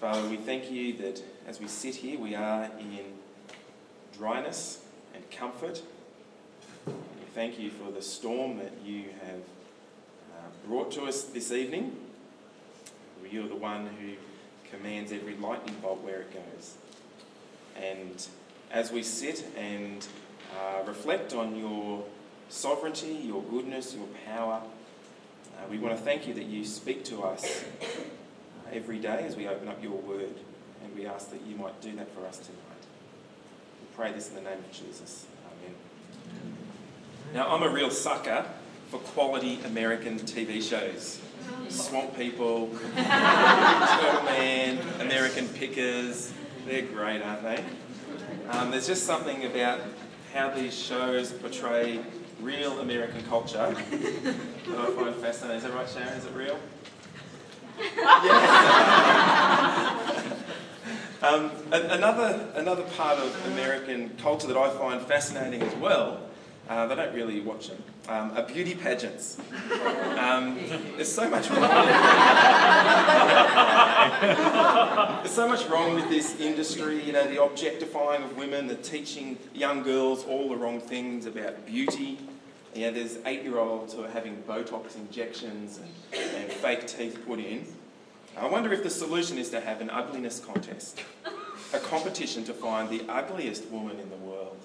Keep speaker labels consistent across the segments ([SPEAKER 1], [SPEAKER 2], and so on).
[SPEAKER 1] Father, we thank you that as we sit here, we are in dryness and comfort. We thank you for the storm that you have uh, brought to us this evening. You're the one who commands every lightning bolt where it goes. And as we sit and uh, reflect on your sovereignty, your goodness, your power, uh, we want to thank you that you speak to us every day as we open up your word. And we ask that you might do that for us tonight. We pray this in the name of Jesus. Amen. Now, I'm a real sucker for quality American TV shows. Swamp People, Turtle Man, American Pickers. They're great, aren't they? Um, there's just something about how these shows portray real American culture that I find fascinating. Is that right, Sharon? Is it real? Um, another, another part of American culture that I find fascinating as well uh, they don't really watch them. Um, are beauty pageants. Um, there's so much wrong. there's so much wrong with this industry. You know, the objectifying of women, the teaching young girls all the wrong things about beauty. Know, there's eight-year-olds who are having Botox injections and, and fake teeth put in. I wonder if the solution is to have an ugliness contest, a competition to find the ugliest woman in the world.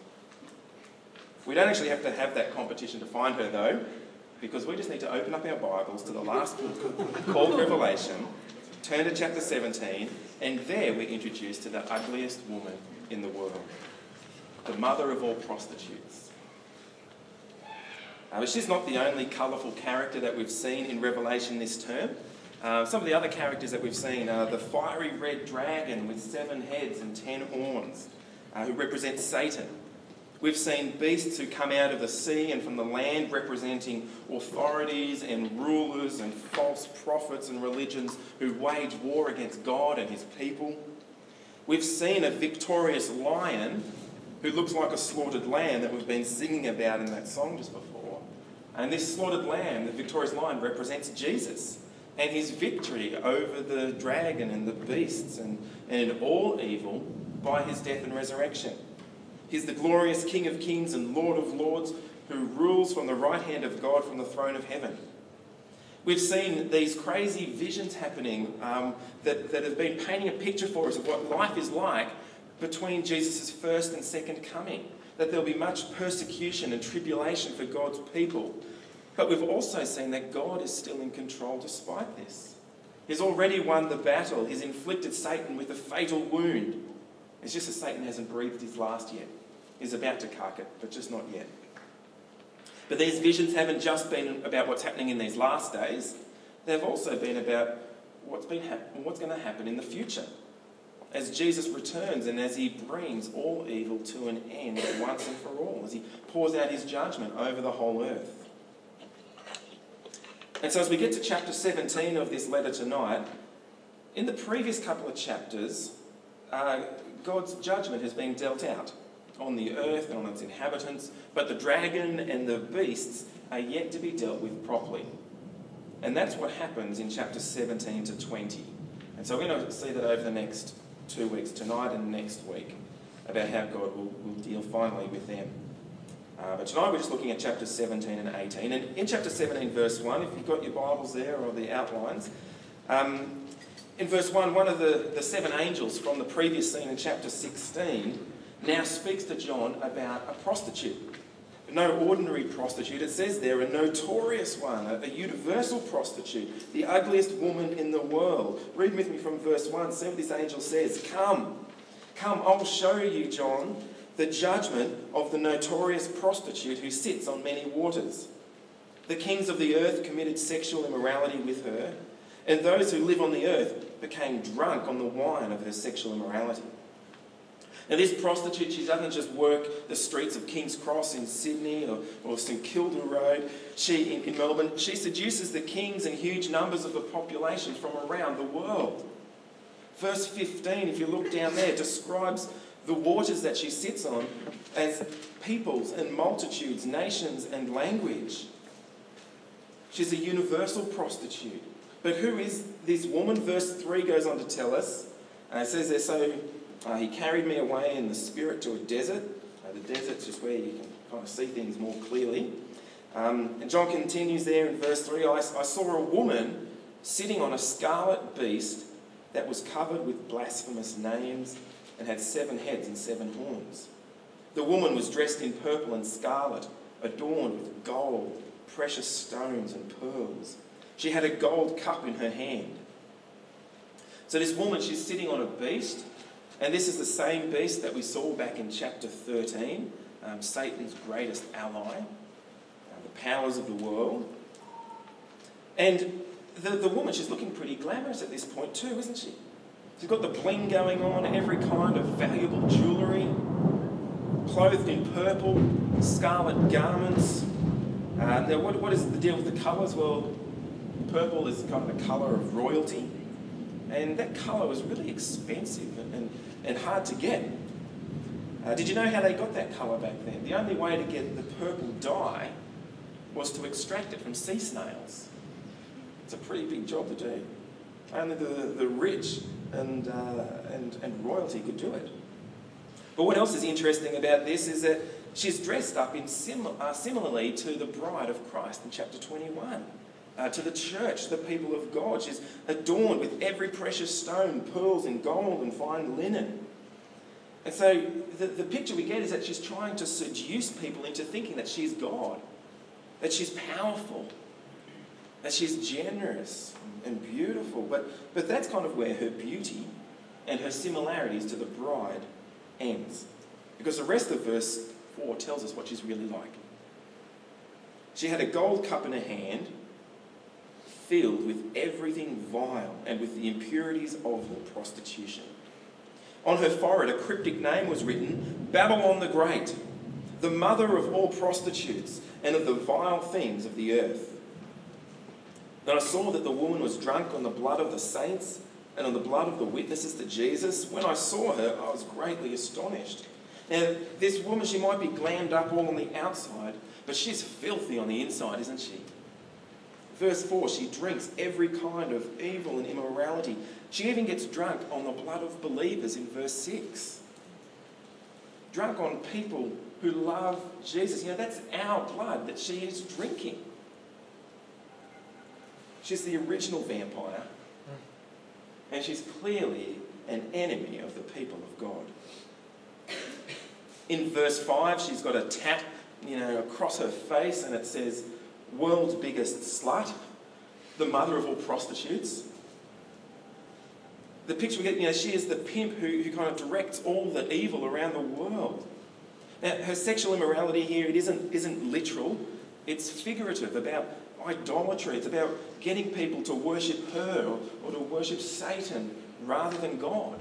[SPEAKER 1] We don't actually have to have that competition to find her, though, because we just need to open up our Bibles to the last book called Revelation, turn to chapter 17, and there we're introduced to the ugliest woman in the world, the mother of all prostitutes. Uh, she's not the only colourful character that we've seen in Revelation this term. Uh, some of the other characters that we've seen are the fiery red dragon with seven heads and ten horns, uh, who represents Satan. We've seen beasts who come out of the sea and from the land representing authorities and rulers and false prophets and religions who wage war against God and his people. We've seen a victorious lion who looks like a slaughtered lamb that we've been singing about in that song just before. And this slaughtered lamb, the victorious lion, represents Jesus and his victory over the dragon and the beasts and, and all evil by his death and resurrection. He's the glorious King of kings and Lord of lords who rules from the right hand of God from the throne of heaven. We've seen these crazy visions happening um, that, that have been painting a picture for us of what life is like between Jesus' first and second coming. That there'll be much persecution and tribulation for God's people. But we've also seen that God is still in control despite this. He's already won the battle, He's inflicted Satan with a fatal wound. It's just that Satan hasn't breathed his last yet He's about to cark it, but just not yet. But these visions haven't just been about what's happening in these last days, they've also been about what's, been hap- what's going to happen in the future. As Jesus returns and as he brings all evil to an end once and for all, as he pours out his judgment over the whole earth. And so, as we get to chapter 17 of this letter tonight, in the previous couple of chapters, uh, God's judgment has been dealt out on the earth and on its inhabitants, but the dragon and the beasts are yet to be dealt with properly. And that's what happens in chapters 17 to 20. And so we're going to see that over the next two weeks, tonight and next week, about how God will, will deal finally with them. Uh, but tonight we're just looking at chapters 17 and 18. And in chapter 17, verse 1, if you've got your Bibles there or the outlines, um, in verse 1, one of the, the seven angels from the previous scene in chapter 16 now speaks to John about a prostitute. No ordinary prostitute. It says there, a notorious one, a, a, universal prostitute, the ugliest woman in the world. Read with me from verse 1. See what this angel says. Come, come, I'll show you, John, the judgment of the notorious prostitute who sits on many waters. The kings of the earth committed sexual immorality with her, and those who live on the earth became drunk on the wine of her sexual immorality. Now, this prostitute, she doesn't just work the streets of King's Cross in Sydney or, or St Kilda Road she, in, in Melbourne. She seduces the kings and huge numbers of the population from around the world. Verse 15, if you look down there, describes the waters that she sits on as peoples and multitudes, nations and language. She's a universal prostitute. But who is this woman? Verse 3 goes on to tell us Uh, it says there, so uh, he carried me away in the spirit to a desert. Uh, the desert's just where you can kind of see things more clearly. Um, and John continues there in verse 3 I, I saw a woman sitting on a scarlet beast that was covered with blasphemous names and had seven heads and seven horns. The woman was dressed in purple and scarlet, adorned with gold, precious stones, and pearls. She had a gold cup in her hand. So, this woman, she's sitting on a beast, and this is the same beast that we saw back in chapter 13, um, Satan's greatest ally, uh, the powers of the world. And the, the woman, she's looking pretty glamorous at this point, too, isn't she? She's got the bling going on, every kind of valuable jewellery, clothed in purple, scarlet garments. Uh, now, what, what is the deal with the colours? Well, purple is kind of the colour of royalty, and that colour was really expensive and, and, and hard to get. Uh, did you know how they got that colour back then? The only way to get the purple dye was to extract it from sea snails. It's a pretty big job to do. Only the, the rich and, uh, and, and royalty could do it. But what else is interesting about this is that she's dressed up in sim- uh, similarly to the bride of Christ in chapter 21. Uh, to the church, the people of God. She's adorned with every precious stone, pearls and gold and fine linen. And so the, the picture we get is that she's trying to seduce people into thinking that she's God, that she's powerful, that she's generous and beautiful. But, but that's kind of where her beauty and her similarities to the bride ends. Because the rest of verse 4 tells us what she's really like. She had a gold cup in her hand filled with everything vile and with the impurities of her prostitution. On her forehead, a cryptic name was written Babylon the Great, the mother of all prostitutes and of the vile things of the earth. Then I saw that the woman was drunk on the blood of the saints and on the blood of the witnesses to Jesus. When I saw her, I was greatly astonished. Now, this woman, she might be glammed up all on the outside, but she's filthy on the inside, isn't she? Verse 4 she drinks every kind of evil and immorality. She even gets drunk on the blood of believers in verse 6. Drunk on people who love Jesus. You know, that's our blood that she is drinking. She's the original vampire, and she's clearly an enemy of the people of God. In verse 5, she's got a tat, you know, across her face, and it says, World's biggest slut, the mother of all prostitutes. The picture we get, you know, she is the pimp who, who kind of directs all the evil around the world. Now, her sexual immorality here, it isn't, isn't literal, it's figurative about idolatry. It's about getting people to worship her or, or to worship Satan rather than God.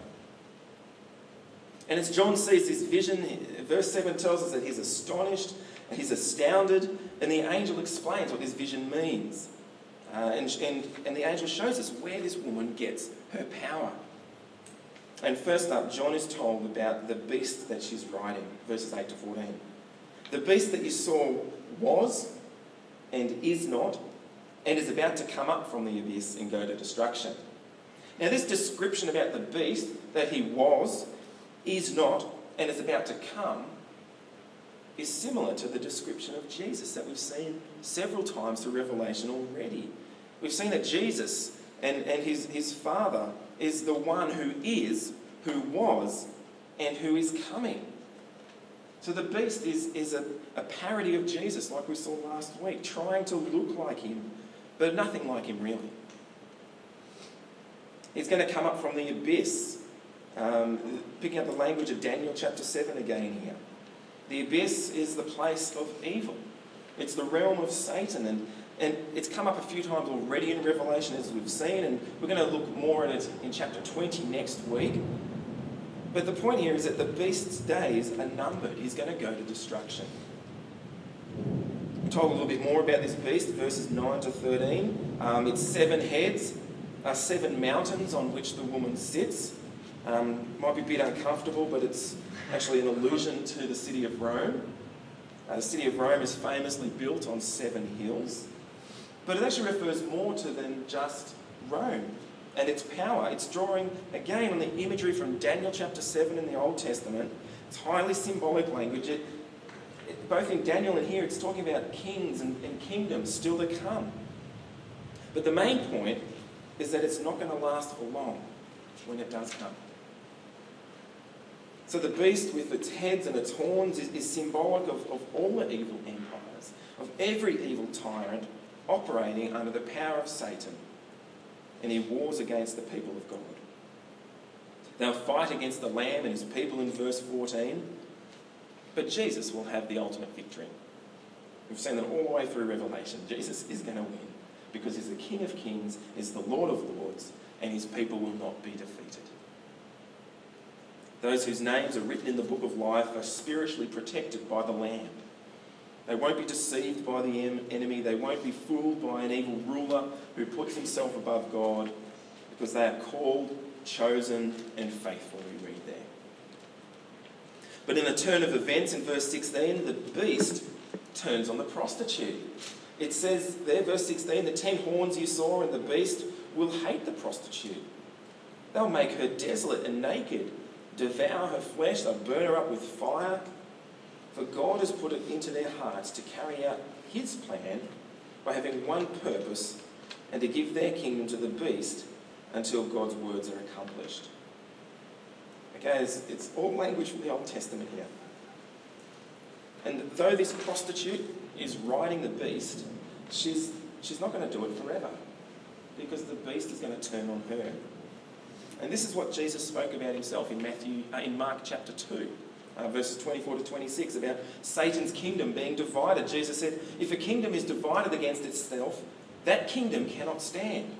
[SPEAKER 1] And as John sees this vision, verse 7 tells us that he's astonished he's astounded, and the angel explains what this vision means. Uh, and, and, and the angel shows us where this woman gets her power. And first up, John is told about the beast that she's riding, verses 8 to 14. The beast that you saw was and is not, and is about to come up from the abyss and go to destruction. Now, this description about the beast that he was, is not, and is about to come is similar to the description of Jesus that we've seen several times through Revelation already. We've seen that Jesus and, and his, his Father is the one who is, who was, and who is coming. So the beast is, is a, a parody of Jesus, like we saw last week, trying to look like him, but nothing like him really. He's going to come up from the abyss, um, picking up the language of Daniel chapter 7 again here. The abyss is the place of evil, it's the realm of Satan. And, and it's come up a few times already in Revelation, as we've seen, and we're going to look more at it in chapter 20 next week. But the point here is that the beast's days are numbered. He's going to go to destruction. We're told a little bit more about this beast, verses 9 to 13. Um, it's seven heads, uh, seven mountains on which the woman sits. Um, might be a bit uncomfortable, but it's actually an allusion to the city of Rome. Uh, the city of Rome is famously built on seven hills, but it actually refers more to than just Rome. and its power. It's drawing again on the imagery from Daniel chapter 7 in the Old Testament. It's highly symbolic language. It, it, both in Daniel and here, it's talking about kings and, and kingdoms still to come. But the main point is that it's not going to last for long when it does come. So the beast with its heads and its horns is, is symbolic of, of all the evil empires, of every evil tyrant operating under the power of Satan. And he wars against the people of God. They'll fight against the Lamb and his people in verse 14, but Jesus will have the ultimate victory. We've seen that all the way through Revelation. Jesus is going to win because he's the King of Kings, he's the Lord of Lords, and his people will not be defeated. Those whose names are written in the book of life are spiritually protected by the Lamb. They won't be deceived by the enemy. They won't be fooled by an evil ruler who puts himself above God because they are called, chosen, and faithful, we read there. But in a turn of events in verse 16, the beast turns on the prostitute. It says there, verse 16, the ten horns you saw in the beast will hate the prostitute. They'll make her desolate and naked, devour her flesh, they'll burn her up with fire. For God has put it into their hearts to carry out his plan by having one purpose and to give their kingdom to the beast until God's words are accomplished. Okay, it's, it's all language from the Old Testament here. And though this prostitute is riding the beast, she's, she's not going to do it forever because the beast is going to turn on her. And this is what Jesus spoke about himself in Matthew, uh, in Mark chapter 2. Uh, verses 24 to 26 about Satan's kingdom being divided. Jesus said, If a kingdom is divided against itself, that kingdom cannot stand.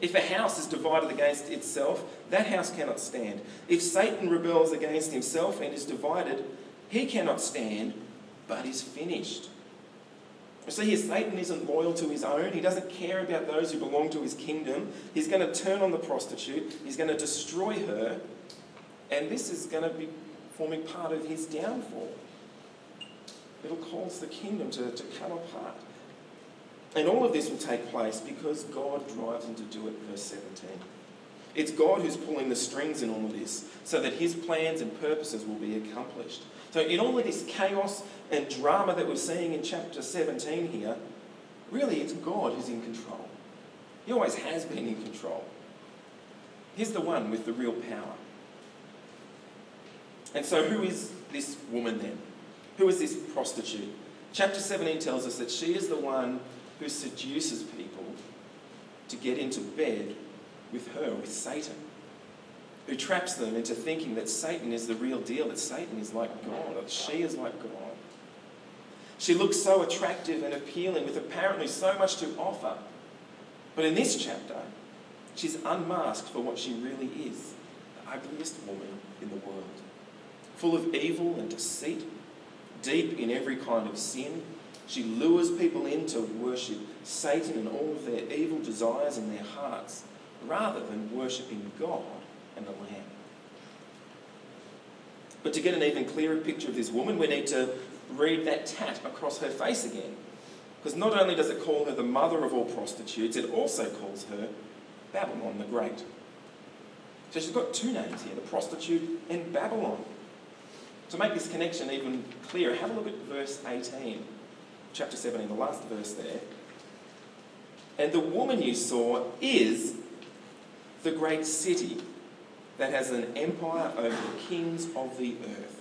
[SPEAKER 1] If a house is divided against itself, that house cannot stand. If Satan rebels against himself and is divided, he cannot stand, but is finished. See, here Satan isn't loyal to his own. He doesn't care about those who belong to his kingdom. He's going to turn on the prostitute. He's going to destroy her. And this is going to be forming part of his downfall. It'll cause the kingdom to, to come apart. And all of this will take place because God drives him to do it, verse 17. It's God who's pulling the strings in all of this so that his plans and purposes will be accomplished. So, in all of this chaos and drama that we're seeing in chapter 17 here, really it's God who's in control. He always has been in control. He's the one with the real power. And so, who is this woman then? Who is this prostitute? Chapter 17 tells us that she is the one who seduces people to get into bed with her, with Satan, who traps them into thinking that Satan is the real deal, that Satan is like God, that she is like God. She looks so attractive and appealing with apparently so much to offer. But in this chapter, she's unmasked for what she really is the ugliest woman in the world full of evil and deceit, deep in every kind of sin. She lures people in to worship Satan and all of their evil desires in their hearts, rather than worshipping God and the Lamb. But to get an even clearer picture of this woman, we need to read that tat across her face again. Because not only does it call her the mother of all prostitutes, it also calls her Babylon the Great. So she's got two names here the prostitute and Babylon. To make this connection even clearer, have a look at verse 18, chapter 17, the last verse there. And the woman you saw is the great city that has an empire over the kings of the earth.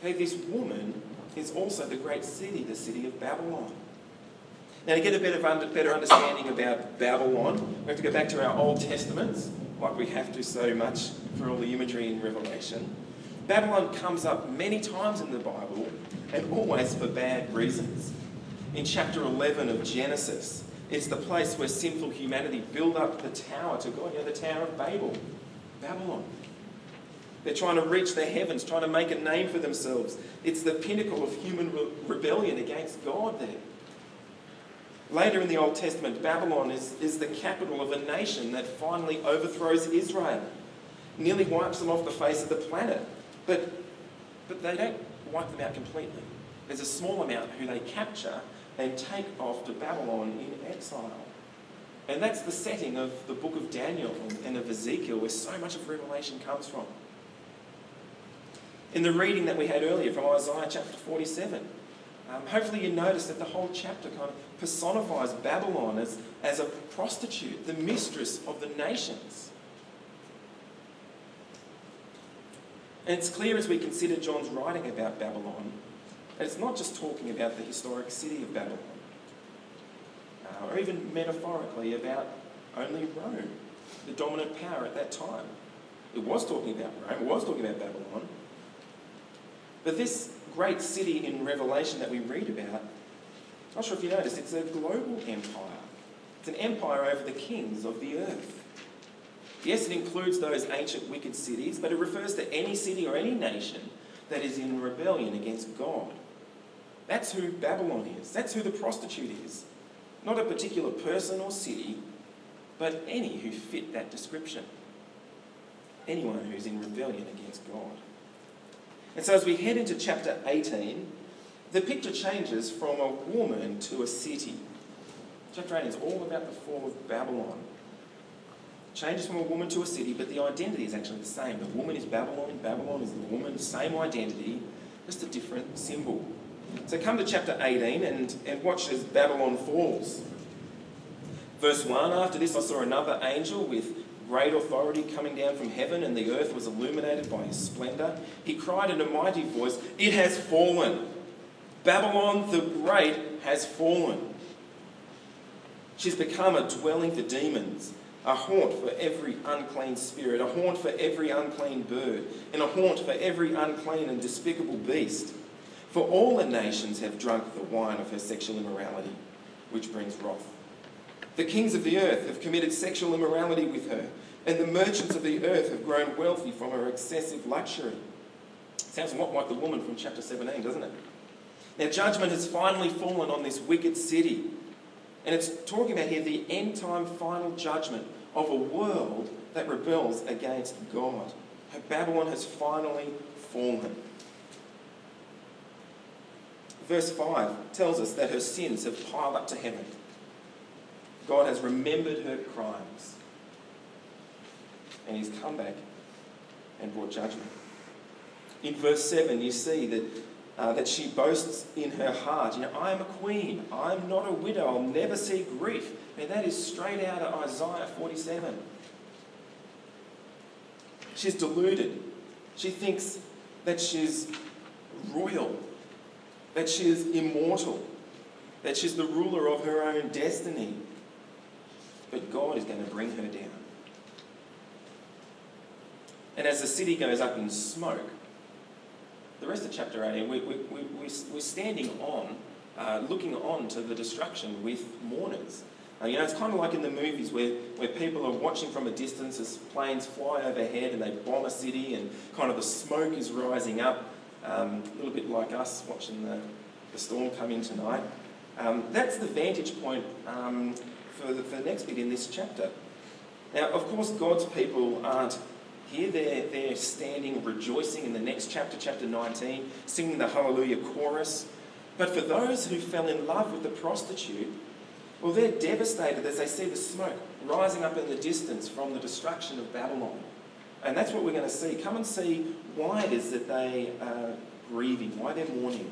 [SPEAKER 1] Okay, this woman is also the great city, the city of Babylon. Now, to get a under, better understanding about Babylon, we have to go back to our Old Testaments, like we have to so much for all the imagery in Revelation. Babylon comes up many times in the Bible and always for bad reasons. In chapter 11 of Genesis, it's the place where sinful humanity built up the tower to God, you know, the Tower of Babel, Babylon. They're trying to reach the heavens, trying to make a name for themselves. It's the pinnacle of human re- rebellion against God there. Later in the Old Testament, Babylon is, is the capital of a nation that finally overthrows Israel, nearly wipes them off the face of the planet. But, but they don't wipe them out completely. There's a small amount who they capture and take off to Babylon in exile. And that's the setting of the book of Daniel and of Ezekiel, where so much of Revelation comes from. In the reading that we had earlier from Isaiah chapter 47, um, hopefully you noticed that the whole chapter kind of personifies Babylon as, as a prostitute, the mistress of the nations. And it's clear as we consider John's writing about Babylon, that it's not just talking about the historic city of Babylon, uh, or even metaphorically about only Rome, the dominant power at that time. It was talking about Rome, it was talking about Babylon. But this great city in Revelation that we read about, I'm not sure if you noticed, it's a global empire. It's an empire over the kings of the earth. Yes, it includes those ancient wicked cities, but it refers to any city or any nation that is in rebellion against God. That's who Babylon is. That's who the prostitute is. Not a particular person or city, but any who fit that description. Anyone who's in rebellion against God. And so as we head into chapter 18, the picture changes from a woman to a city. Chapter 18 is all about the fall of Babylon. Changes from a woman to a city, but the identity is actually the same. The woman is Babylon, Babylon is the woman, same identity, just a different symbol. So come to chapter 18 and, and watch as Babylon falls. Verse 1 After this, I saw another angel with great authority coming down from heaven, and the earth was illuminated by his splendour. He cried in a mighty voice, It has fallen! Babylon the Great has fallen. She's become a dwelling for demons, a haunt for every unclean spirit, a haunt for every unclean bird, and a haunt for every unclean and despicable beast. For all the nations have drunk the wine of her sexual immorality, which brings wrath. The kings of the earth have committed sexual immorality with her, and the merchants of the earth have grown wealthy from her excessive luxury. Sounds a lot like the woman from chapter 17, doesn't it? Now, judgment has finally fallen on this wicked city. And it's talking about here the end time final judgment of a world that rebels against God. Babylon has finally fallen. Verse 5 tells us that her sins have piled up to heaven. God has remembered her crimes. And he's come back and brought judgment. In verse 7, you see that, uh, that she boasts in her heart, you know, I am a queen, I'm not a widow, I'll never see grief. And that is straight out of Isaiah 47. She's deluded. She thinks that she's royal, that she is immortal, that she's the ruler of her own destiny. But God is going to bring her down. And as the city goes up in smoke, the rest of chapter 18, we, we, we, we, we're standing on, uh, looking on to the destruction with mourners. Uh, you know, it's kind of like in the movies where, where people are watching from a distance as planes fly overhead and they bomb a city and kind of the smoke is rising up, um, a little bit like us watching the, the storm come in tonight. Um, that's the vantage point um, for, the, for the next bit in this chapter. Now, of course, God's people aren't here. They're, they're standing rejoicing in the next chapter, chapter 19, singing the Hallelujah chorus. But for those who fell in love with the prostitute, well, they're devastated as they see the smoke rising up in the distance from the destruction of Babylon. And that's what we're going to see. Come and see why it is that they are grieving, why they're mourning.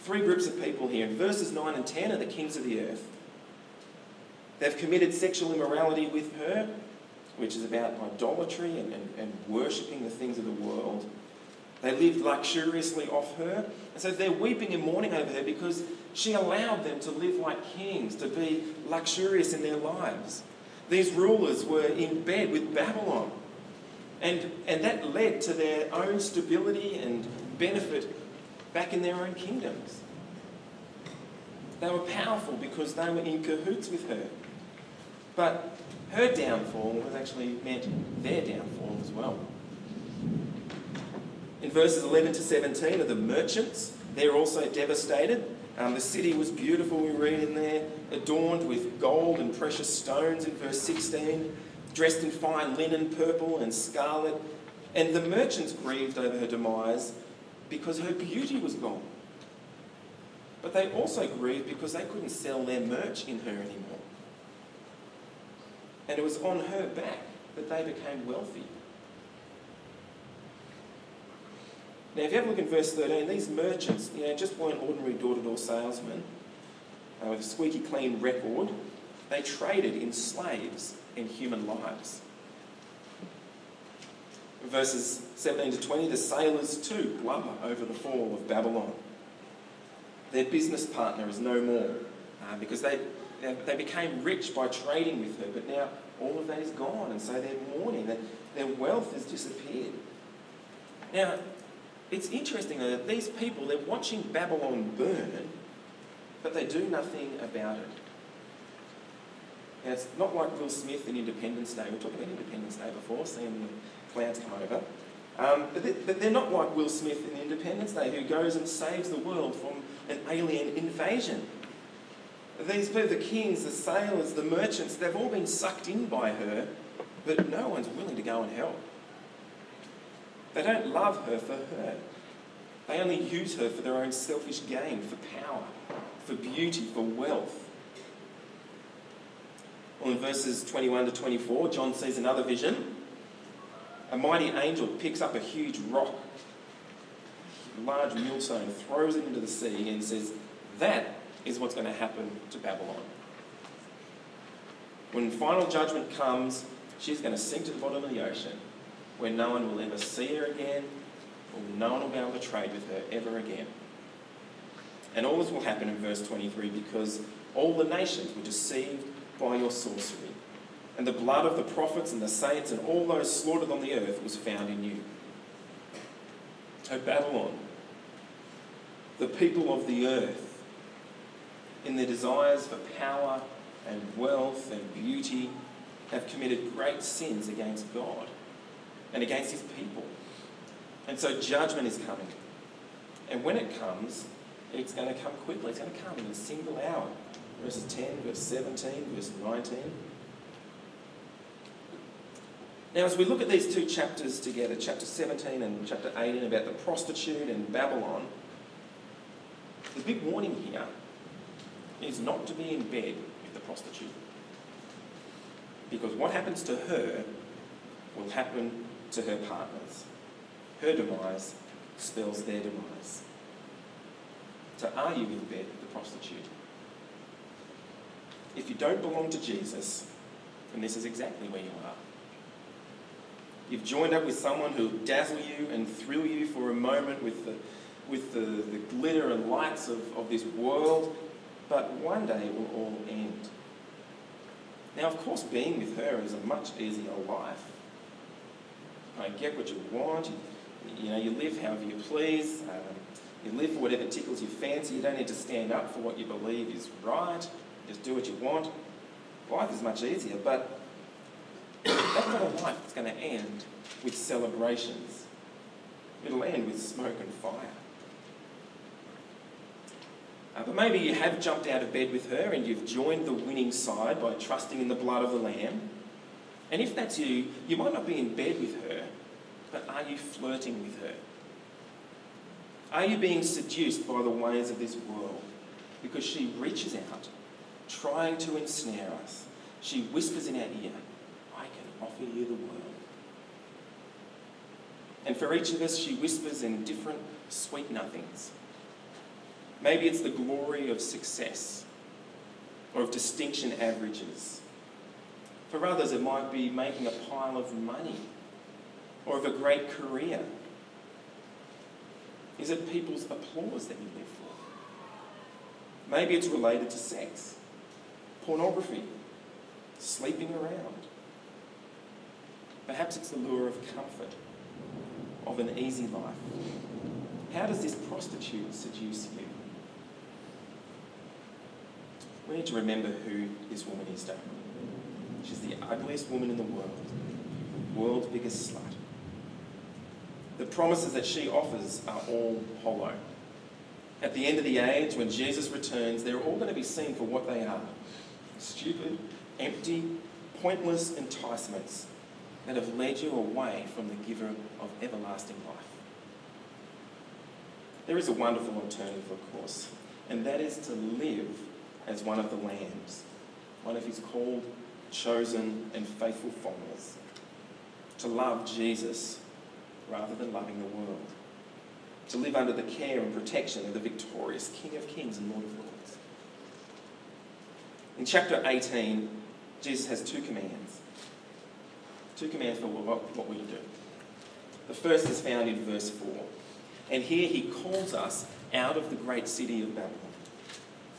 [SPEAKER 1] Three groups of people here. In verses 9 and 10 are the kings of the earth. They've committed sexual immorality with her, which is about idolatry and, and, and worshipping the things of the world. They lived luxuriously off her. And so they're weeping and mourning over her because she allowed them to live like kings, to be luxurious in their lives. These rulers were in bed with Babylon. And, and that led to their own stability and benefit back in their own kingdoms. They were powerful because they were in cahoots with her. But her downfall was actually meant their downfall as well. In verses 11 to 17 are the merchants. They're also devastated. Um, the city was beautiful, we read in there, adorned with gold and precious stones in verse 16, dressed in fine linen, purple and scarlet. And the merchants grieved over her demise because her beauty was gone. But they also grieved because they couldn't sell their merch in her anymore. And it was on her back that they became wealthy. Now, if you have a look in verse 13, these merchants, you know, just weren't ordinary door-to-door salesmen uh, with a squeaky clean record. They traded in slaves and human lives. Verses 17 to 20, the sailors too blubber over the fall of Babylon. Their business partner is no more uh, because they, they became rich by trading with her, but now all of that is gone, and so they're mourning. Their, their wealth has disappeared. Now, it's interesting though that these people, they're watching Babylon burn, but they do nothing about it. It's not like Will Smith in Independence Day. We talking about Independence Day before, seeing the clouds come over. Um, but they're not like Will Smith in Independence Day, who goes and saves the world from an alien invasion. These people, the kings, the sailors, the merchants, they've all been sucked in by her, but no one's willing to go and help. They don't love her for her. They only use her for their own selfish gain, for power, for beauty, for wealth. Well, in verses 21 to 24, John sees another vision. A mighty angel picks up a huge rock, a large millstone, throws it into the sea, and says, That is what's going to happen to Babylon. When final judgment comes, she's going to sink to the bottom of the ocean where no one will ever see her again, or no one will be able to trade with her ever again. And all this will happen in verse 23 because all the nations were deceived by your sorcery, and the blood of the prophets and the saints and all those slaughtered on the earth was found in you. O Babylon, the people of the earth, in their desires for power and wealth and beauty, have committed great sins against God and against his people. And so judgment is coming. And when it comes, it's going to come quickly. It's going to come in a single hour. Verses 10, verse 17, verse 19. Now, as we look at these two chapters together, chapter 17 and chapter 18, about the prostitute and Babylon, the big warning here is not to be in bed with the prostitute. Because what happens to her will happen to her partners. Her demise spells their demise. So are you in bed with the prostitute? If you don't belong to Jesus, then this is exactly where you are. You've joined up with someone who'll dazzle you and thrill you for a moment with the, with the, the glitter and lights of, of this world, but one day it will all end. Now, of course, being with her is a much easier life right, get what you want. You, you know, you live however you please. Um, you live for whatever tickles your fancy. You don't need to stand up for what you believe is right. Just do what you want. Life is much easier, but that's not a life that's going to end with celebrations. It'll end with smoke and fire. Uh, but maybe you have jumped out of bed with her and you've joined the winning side by trusting in the blood of the Lamb. And if that's you, you might not be in bed with her, but are you flirting with her? Are you being seduced by the ways of this world? Because she reaches out, trying to ensnare us. She whispers in our ear, I can offer you the world. And for each of us, she whispers in different sweet nothings. Maybe it's the glory of success or of distinction averages for others, it might be making a pile of money or of a great career. Is it people's applause that you live for? Maybe it's related to sex, pornography, sleeping around. Perhaps it's the lure of comfort, of an easy life. How does this prostitute seduce you? We need to remember who this woman is, we? She's the ugliest woman in the world, world's biggest slut. The promises that she offers are all hollow. At the end of the age, when Jesus returns, they're all going to be seen for what they are stupid, empty, pointless enticements that have led you away from the giver of everlasting life. There is a wonderful alternative, of course, and that is to live as one of the lambs, one of his called chosen, and faithful followers to love Jesus rather than loving the world, to live under the care and protection of the victorious King of Kings and Lord of Lords. In chapter 18, Jesus has two commands. Two commands for what, we do. The first is found in verse 4. And here he calls us out of the great city of Babylon.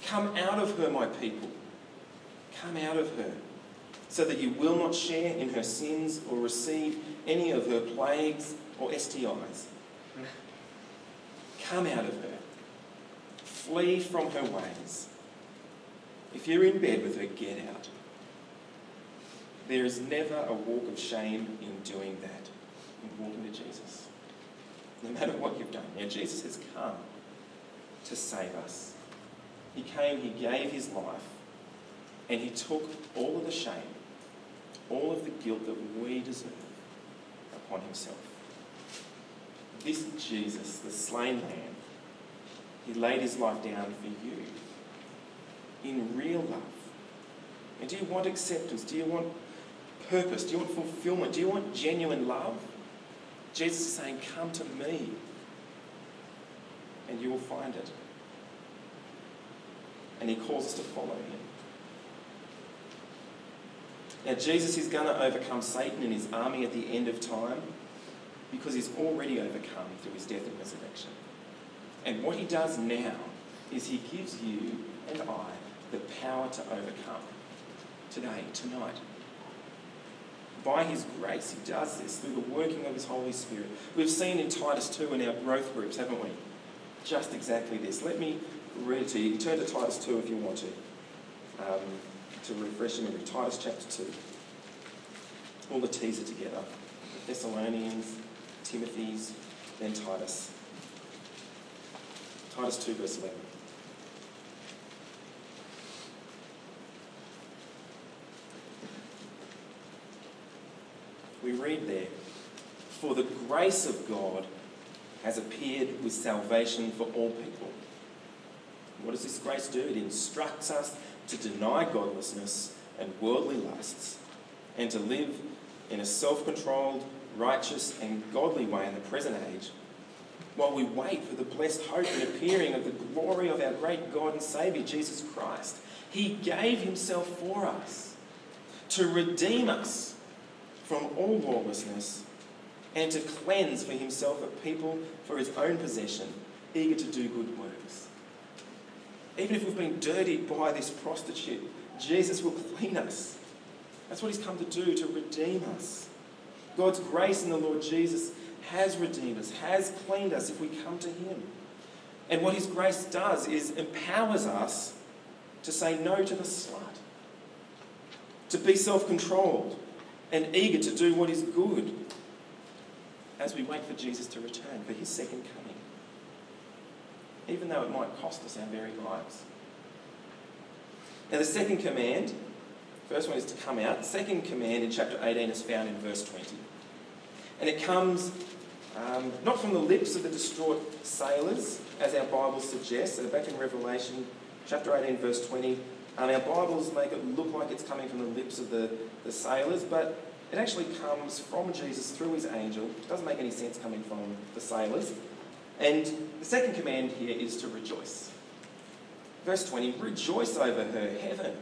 [SPEAKER 1] Come out of her, my people. Come out of her, so that you will not share in her sins or receive any of her plagues or STIs. Come out of her. Flee from her ways. If you're in bed with her, get out. There is never a walk of shame in doing that, in walking to Jesus. No matter what you've done. Now, Jesus has come to save us. He came, He gave His life, and He took all of the shame, all of the guilt that we deserve upon Himself. This Jesus, the slain Lamb, He laid His life down for you in real love. And do you want acceptance? Do you want purpose? Do you want fulfillment? Do you want genuine love? Jesus is saying, Come to me, and you will find it. And he calls us to follow him. Now, Jesus is going to overcome Satan and his army at the end of time because he's already overcome through his death and resurrection. And what he does now is he gives you and I the power to overcome today, tonight. By his grace, he does this through the working of his Holy Spirit. We've seen in Titus 2 in our growth groups, haven't we? Just exactly this. Let me read it to you. Turn to Titus 2 if you want to, um, to refresh your memory. Titus chapter 2. All the T's are together Thessalonians, Timothy's, then Titus. Titus 2, verse 11. We read there, For the grace of God has appeared with salvation for all people. What does this grace do? It instructs us to deny godlessness and worldly lusts and to live in a self controlled, righteous, and godly way in the present age while we wait for the blessed hope and appearing of the glory of our great God and Saviour, Jesus Christ. He gave Himself for us to redeem us from all lawlessness and to cleanse for Himself a people for His own possession, eager to do good works. Even if we've been dirtied by this prostitute, Jesus will clean us. That's what He's come to do, to redeem us. God's grace in the Lord Jesus has redeemed us, has cleaned us if we come to Him. And what His grace does is empowers us to say no to the slut, to be self controlled and eager to do what is good as we wait for Jesus to return, for His second coming, even though it might cost us our very lives. Now, the second command, first one is to come out. The second command in chapter 18 is found in verse 20. And it comes um, not from the lips of the distraught sailors, as our Bible suggests, So back in Revelation chapter 18, verse 20, um, our Bibles make it look like it's coming from the lips of the, the sailors, but it actually comes from Jesus through his angel. It doesn't make any sense coming from the sailors. And the second command here is to rejoice. Verse 20 Rejoice over her, heaven,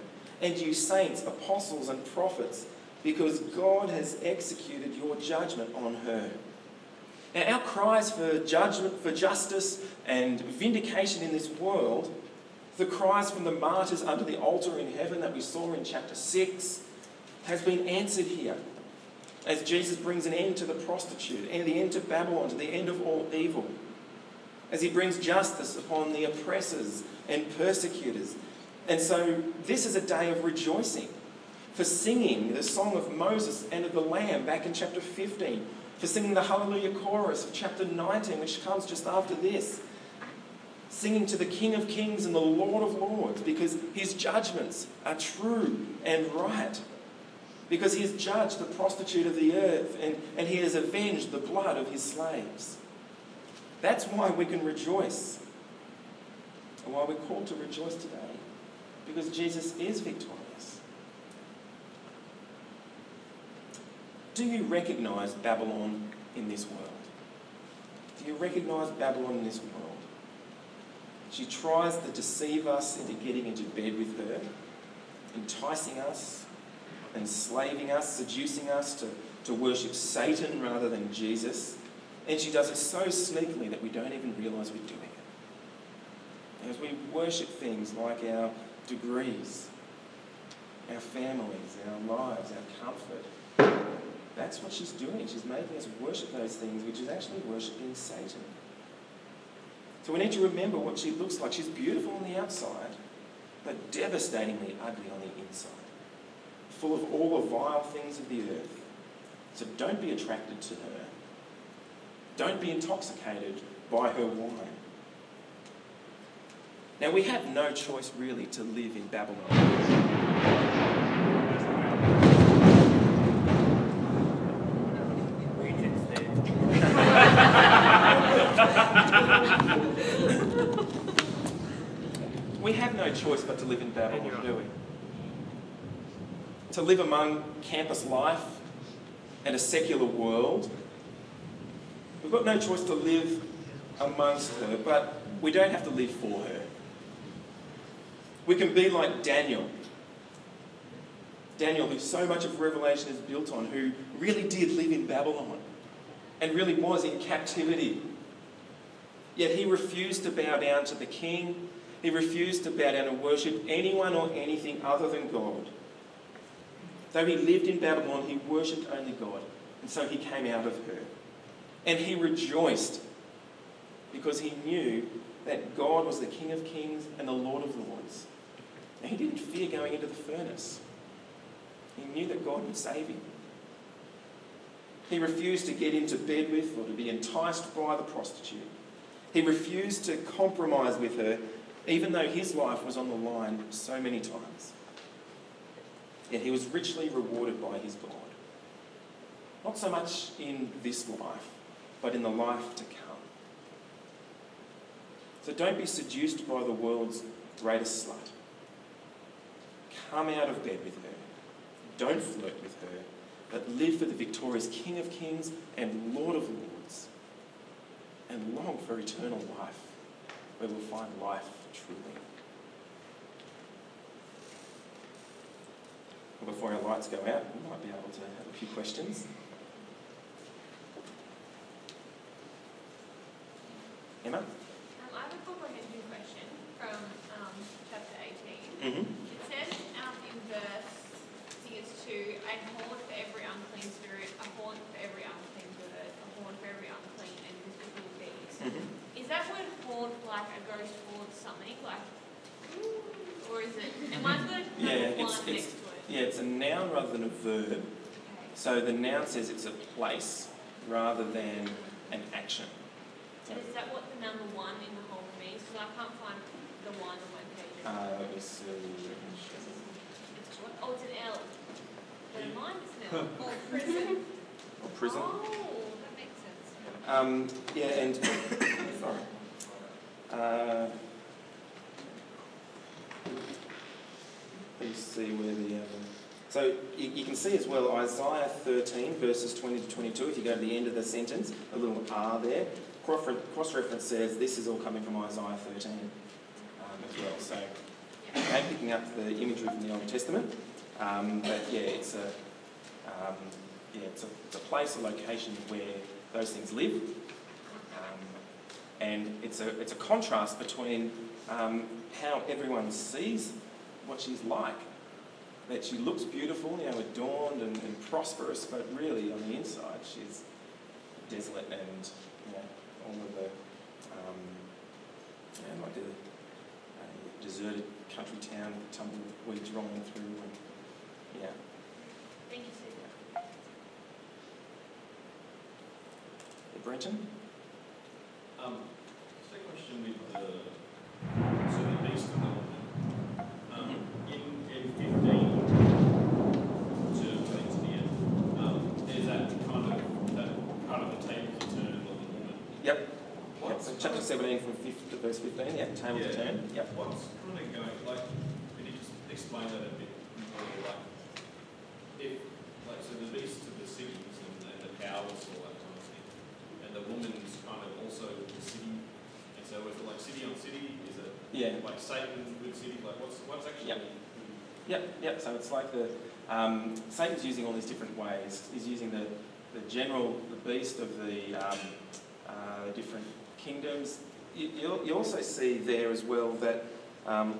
[SPEAKER 1] and you saints, apostles, and prophets, because God has executed your judgment on her. Now, our cries for judgment, for justice, and vindication in this world, the cries from the martyrs under the altar in heaven that we saw in chapter 6, has been answered here. As Jesus brings an end to the prostitute, and the end to Babylon, to the end of all evil. As he brings justice upon the oppressors and persecutors. And so, this is a day of rejoicing for singing the song of Moses and of the Lamb back in chapter 15 for singing the Hallelujah chorus of chapter 19, which comes just after this. Singing to the King of Kings and the Lord of Lords because his judgments are true and right. Because he has judged the prostitute of the earth and, and he has avenged the blood of his slaves. That's why we can rejoice and why we're called to rejoice today. Because Jesus is victorious. Do you recognize Babylon in this world? Do you recognize Babylon in this world? She tries to deceive us into getting into bed with her, enticing us, enslaving us, seducing us to, to worship Satan rather than Jesus. And she does it so sneakily that we don't even realise we're doing it. As we worship things like our degrees, our families, our lives, our comfort, that's what she's doing. She's making us worship those things, which is actually worshipping Satan. So we need to remember what she looks like. She's beautiful on the outside, but devastatingly ugly on the inside, full of all the vile things of the earth. So don't be attracted to her. Don't be intoxicated by her wine. Now, we have no choice really to live in Babylon. we have no choice but to live in Babylon, do we? To live among campus life and a secular world. We've got no choice to live amongst her, but we don't have to live for her. We can be like Daniel. Daniel, who so much of Revelation is built on, who really did live in Babylon and really was in captivity. Yet he refused to bow down to the king. He refused to bow down and worship anyone or anything other than God. Though he lived in Babylon, he worshipped only God. And so he came out of her. And he rejoiced because he knew that God was the King of kings and the Lord of lords. And he didn't fear going into the furnace. He knew that God would save him. He refused to get into bed with or to be enticed by the prostitute. He refused to compromise with her, even though his life was on the line so many times. Yet he was richly rewarded by his God. Not so much in this life, but in the life to come. So don't be seduced by the world's greatest slut. Come out of bed with her. Don't flirt with her, but live for the victorious King of Kings and Lord of Lords. And long for eternal life, where we'll find life truly. Well, before our lights go out, we might be able to have a few questions. Emma?
[SPEAKER 2] Um, I have a comprehension question from um, chapter 18.
[SPEAKER 1] Mm-hmm.
[SPEAKER 2] It says um, in verse, I think it's 2, a horn for every unclean spirit, a horn for every unclean bird, a horn for every unclean and invisible beast.
[SPEAKER 1] Mm-hmm.
[SPEAKER 2] Is that word horn like a ghost horn something? Like, or is it, and mine's got a
[SPEAKER 1] Yeah, it's- it's-
[SPEAKER 2] it.
[SPEAKER 1] Yeah, it's a noun rather than a verb.
[SPEAKER 2] Okay.
[SPEAKER 1] So the noun says it's a place rather than an action.
[SPEAKER 2] And is that what the number one in the whole means? Because I can't find the one on my page.
[SPEAKER 1] Uh, let me see.
[SPEAKER 2] It's what? Oh, it's an L. But mine is an L. Oh, prison.
[SPEAKER 1] Or prison.
[SPEAKER 2] Oh, that makes sense.
[SPEAKER 1] Um, yeah, and sorry. Uh, let me see where the um, so you, you can see as well Isaiah 13 verses 20 to 22. If you go to the end of the sentence, a little R there. Cross reference says this is all coming from Isaiah 13 um, as well. So okay, picking up the imagery from the Old Testament. Um, but yeah, it's a um, yeah, it's a, it's a place, a location where those things live. Um, and it's a, it's a contrast between um, how everyone sees what she's like. That she looks beautiful, you know, adorned and, and prosperous, but really on the inside she's desolate and, you know, all of the, um, you know, like the uh, deserted country town, with tumbleweeds rolling through, and yeah.
[SPEAKER 2] Thank you, Sue.
[SPEAKER 1] Brenton?
[SPEAKER 3] Um, just a question with the, so the beast and the woman. Um, in, in fifteen to, I think to the end, um, there's that kind of, that part of the table to turn of the woman.
[SPEAKER 1] Yep. Yep.
[SPEAKER 3] What's
[SPEAKER 1] So chapter 17 from 5 to verse 15, yeah, table to
[SPEAKER 3] Yeah.
[SPEAKER 1] turn. Yep.
[SPEAKER 3] What's kind of going, like, can you just explain that a bit more, like, if, like, so the beasts of the cities and, and the towers and all that kind of thing. And the woman's kind of also the city. And so is it like city on city? Is it
[SPEAKER 1] Yeah.
[SPEAKER 3] like Satan with city? Like what's what's actually
[SPEAKER 1] Yep. Yep, yep. So it's like the um, Satan's using all these different ways. He's using the, the general, the beast of the um, uh, different kingdoms. You, you'll, you also see there as well that um,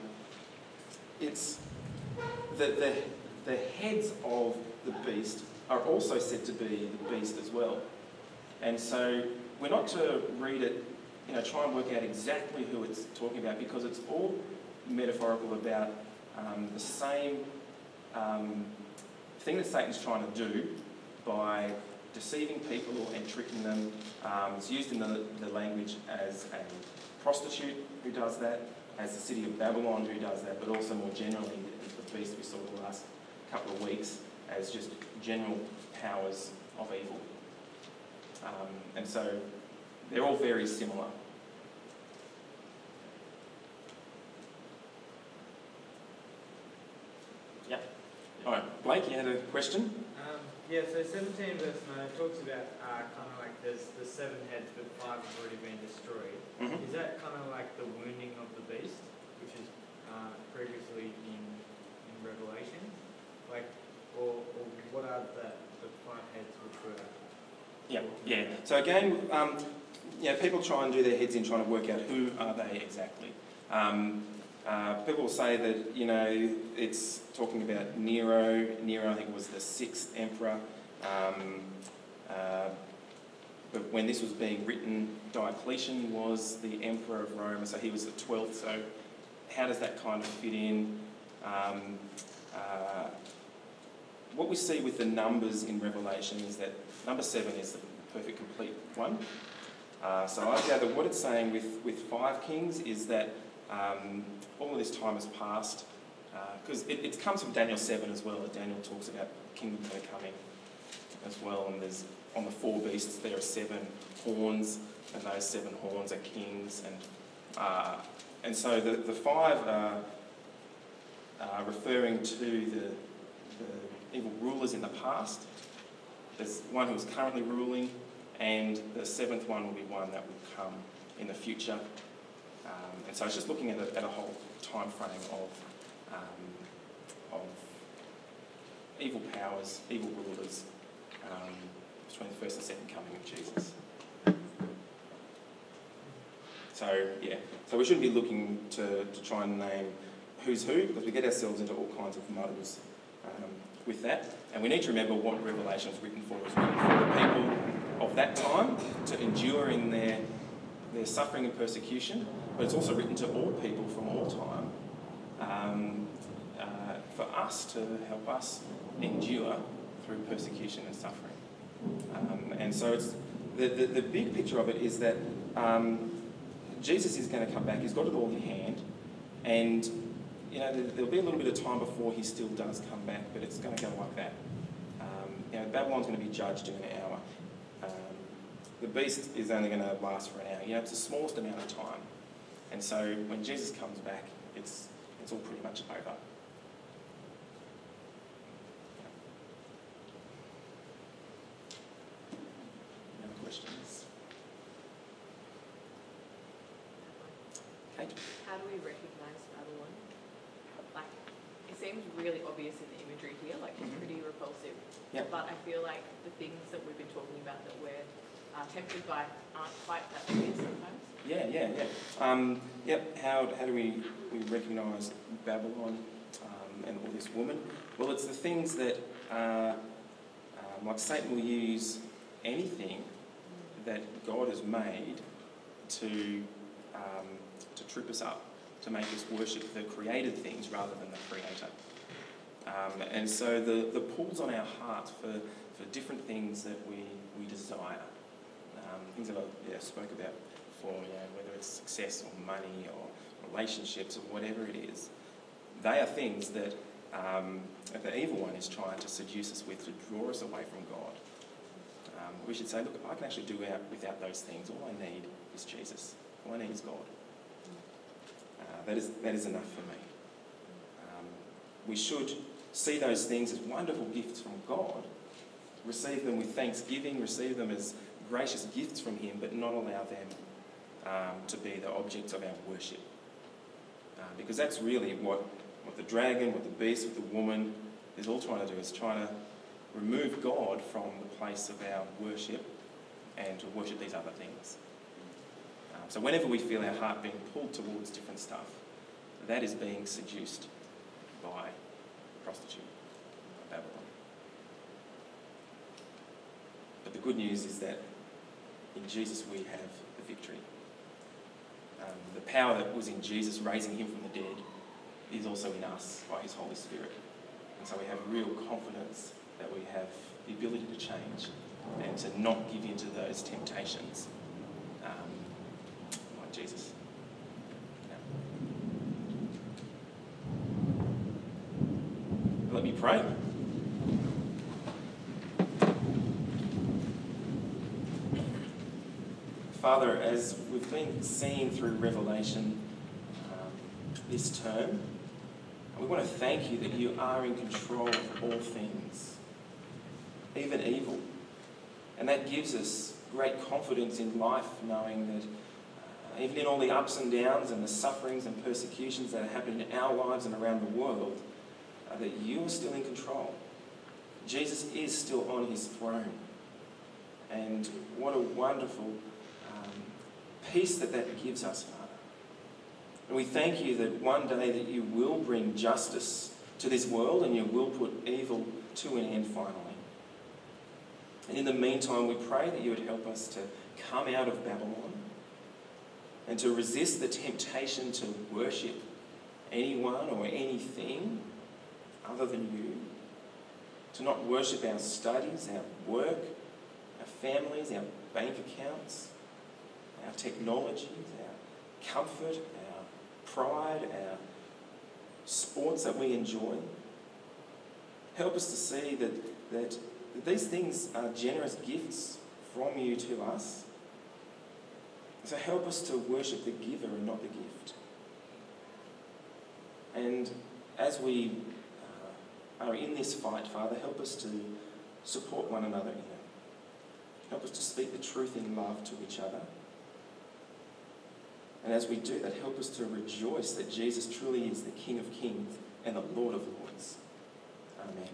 [SPEAKER 1] it's that the, the heads of the beast are also said to be the beast as well. And so we're not to read it, you know, try and work out exactly who it's talking about because it's all metaphorical about um, the same um, thing that Satan's trying to do by deceiving people and tricking them. Um, it's used in the, the language as a prostitute who does that, as the city of Babylon who does that, but also more generally as the beast we saw the last couple of weeks as just general powers of evil. Um, and so they're all very similar. Yep. All right, Blake, you had a question?
[SPEAKER 4] Yeah, so 17 verse 9 it talks about uh, kind of like there's the seven heads, but five have already been destroyed.
[SPEAKER 1] Mhm.
[SPEAKER 4] Is that kind of like the wounding of the beast, which is uh, previously in in Revelation? Like, or, or what are the, the five heads which were.
[SPEAKER 1] Yeah, yeah. So again, um, yeah, people try and do their heads in trying to work out who are they exactly. Um, uh, people say that you know it's talking about Nero. Nero, I think, was the sixth emperor. Um, uh, but when this was being written, Domitian was the emperor of Rome, so he was the twelfth. So how does that kind of fit in? Um, uh, what we see with the numbers in Revelation is that number seven is the perfect complete one. Uh, so I gather what it's saying with, with five kings is that um, all of this time has passed, because it, it comes from Daniel 7 as well, that Daniel talks about kingdoms that are coming as well, and there's on the four beasts there are seven horns, and those seven horns are kings, and uh, and so the, the five are uh, referring to the, the evil rulers in the past. There's one who is currently ruling, and the seventh one will be one that will come in the future. Um, and so it's just looking at a, at a whole time frame of, um, of evil powers, evil rulers, um, between the first and second coming of Jesus. So, yeah, so we shouldn't be looking to, to try and name who's who because we get ourselves into all kinds of muddles um, with that. And we need to remember what Revelation is written for. It's written for the people of that time to endure in their, their suffering and persecution, but it's also written to all people from all time um, uh, for us to help us endure through persecution and suffering. Um, and so it's the, the, the big picture of it is that um, Jesus is going to come back. He's got it all in hand, and you know there, there'll be a little bit of time before he still does come back, but it's going to go like that. Um, you know, Babylon's going to be judged in an hour. Um, the beast is only going to last for an hour. You know, it's the smallest amount of time, and so when Jesus comes back, it's it's all pretty much over. Other questions? Kate?
[SPEAKER 5] How do we recognise Babylon? Like, it seems really obvious in the imagery here, like it's
[SPEAKER 1] Mhm.
[SPEAKER 5] pretty repulsive.
[SPEAKER 1] Yep.
[SPEAKER 5] But I feel like the things that we've been talking about that we're uh, tempted by aren't quite that obvious sometimes.
[SPEAKER 1] Yeah, yeah, yeah. Um, yep. How, how do we, we recognise Babylon um, and all this woman? Well, it's the things that, uh, um, like Satan will use anything that God has made to um, to trip us up, to make us worship the created things rather than the Creator. Um, and so the, the pulls on our hearts for, for different things that we, we desire, um, things that I yeah, spoke about whether it's success or money or relationships or whatever it is, they are things that, um, the evil one is trying to seduce us with to draw us away from God. Um, we should say, look, I can actually do out without those things. All I need is Jesus. All I need is God. Uh, that is that is enough for me. Um, we should see those things as wonderful gifts from God, receive them with thanksgiving, receive them as gracious gifts from Him, but not allow them um, to be the objects of our worship. Uh, because that's really what, what the dragon, what the beast, what the woman is all trying to do, is trying to remove God from the place of our worship and to worship these other things. Um, so whenever we feel our heart being pulled towards different stuff, that is being seduced by prostitute, by Babylon. But the good news is that in Jesus we have the victory. Um, the power that was in Jesus raising him from the dead is also in us by his Holy Spirit. And so we have real confidence that we have the ability to change and to not give in to those temptations um, like Jesus. Yeah. Let me pray. Father, as we've been seeing through Revelation um, this term, we want to thank you that you are in control of all things, even evil. And that gives us great confidence in life, knowing that uh, even in all the ups and downs and the sufferings and persecutions that are happening in our lives and around the world, uh, that you are still in control. Jesus is still on his throne. And what a wonderful peace that that gives us, Father. And we thank you that one day that you will bring justice to this world and you will put evil to an end finally. And in the meantime, we pray that you would help us to come out of Babylon and to resist the temptation to worship anyone or anything other than you. To not worship our studies, our work, our families, our bank accounts, our technologies, our comfort, our pride, our sports that we enjoy. Help us to see that, that these things are generous gifts from you to us. So help us to worship the giver and not the gift. And as we uh, are in this fight, Father, help us to support one another in it. Help us to speak the truth in love to each other. And as we do that, help us to rejoice that Jesus truly is the King of Kings and the Lord of Lords. Amen.